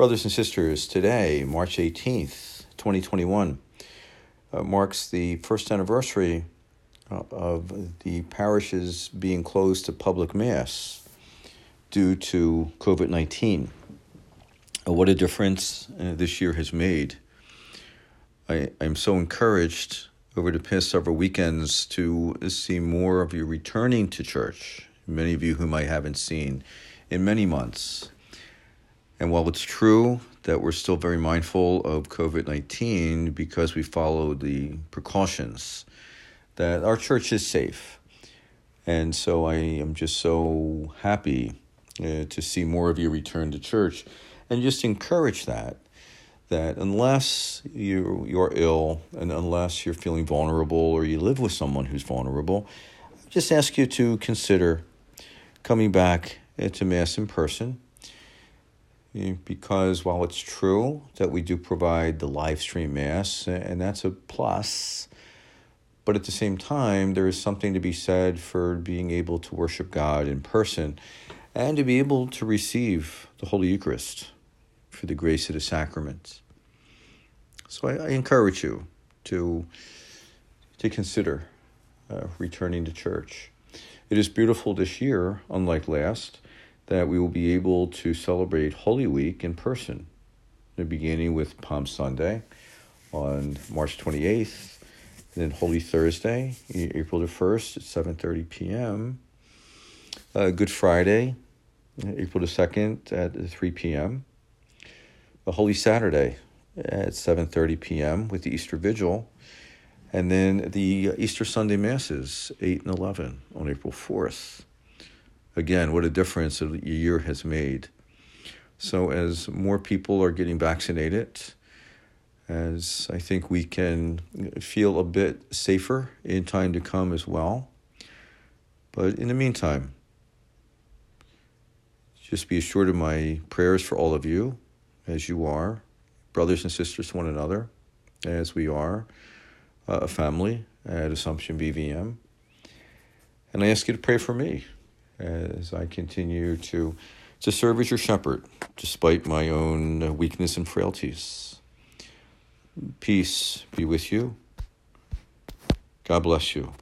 Brothers and sisters, today, March 18th, 2021, uh, marks the first anniversary uh, of the parishes being closed to public Mass due to COVID 19. Uh, what a difference uh, this year has made. I, I'm so encouraged over the past several weekends to see more of you returning to church, many of you whom I haven't seen in many months. And while it's true that we're still very mindful of COVID 19 because we follow the precautions, that our church is safe. And so I am just so happy uh, to see more of you return to church and just encourage that that unless you you're ill and unless you're feeling vulnerable or you live with someone who's vulnerable, I just ask you to consider coming back to mass in person. Because while it's true that we do provide the live stream mass, and that's a plus, but at the same time, there is something to be said for being able to worship God in person and to be able to receive the Holy Eucharist for the grace of the sacraments. So I, I encourage you to, to consider uh, returning to church. It is beautiful this year, unlike last, that we will be able to celebrate Holy Week in person, beginning with Palm Sunday on March 28th, and then Holy Thursday, April the 1st at 7.30 p.m., uh, Good Friday, April the 2nd at 3 p.m., a Holy Saturday at 7:30 p.m. with the Easter Vigil, and then the Easter Sunday Masses, 8 and 11 on April 4th. Again, what a difference a year has made. So, as more people are getting vaccinated, as I think we can feel a bit safer in time to come as well. But in the meantime, just be assured of my prayers for all of you as you are, brothers and sisters to one another, as we are uh, a family at Assumption BVM. And I ask you to pray for me as I continue to, to serve as your shepherd, despite my own uh, weakness and frailties. Peace be with you. God bless you.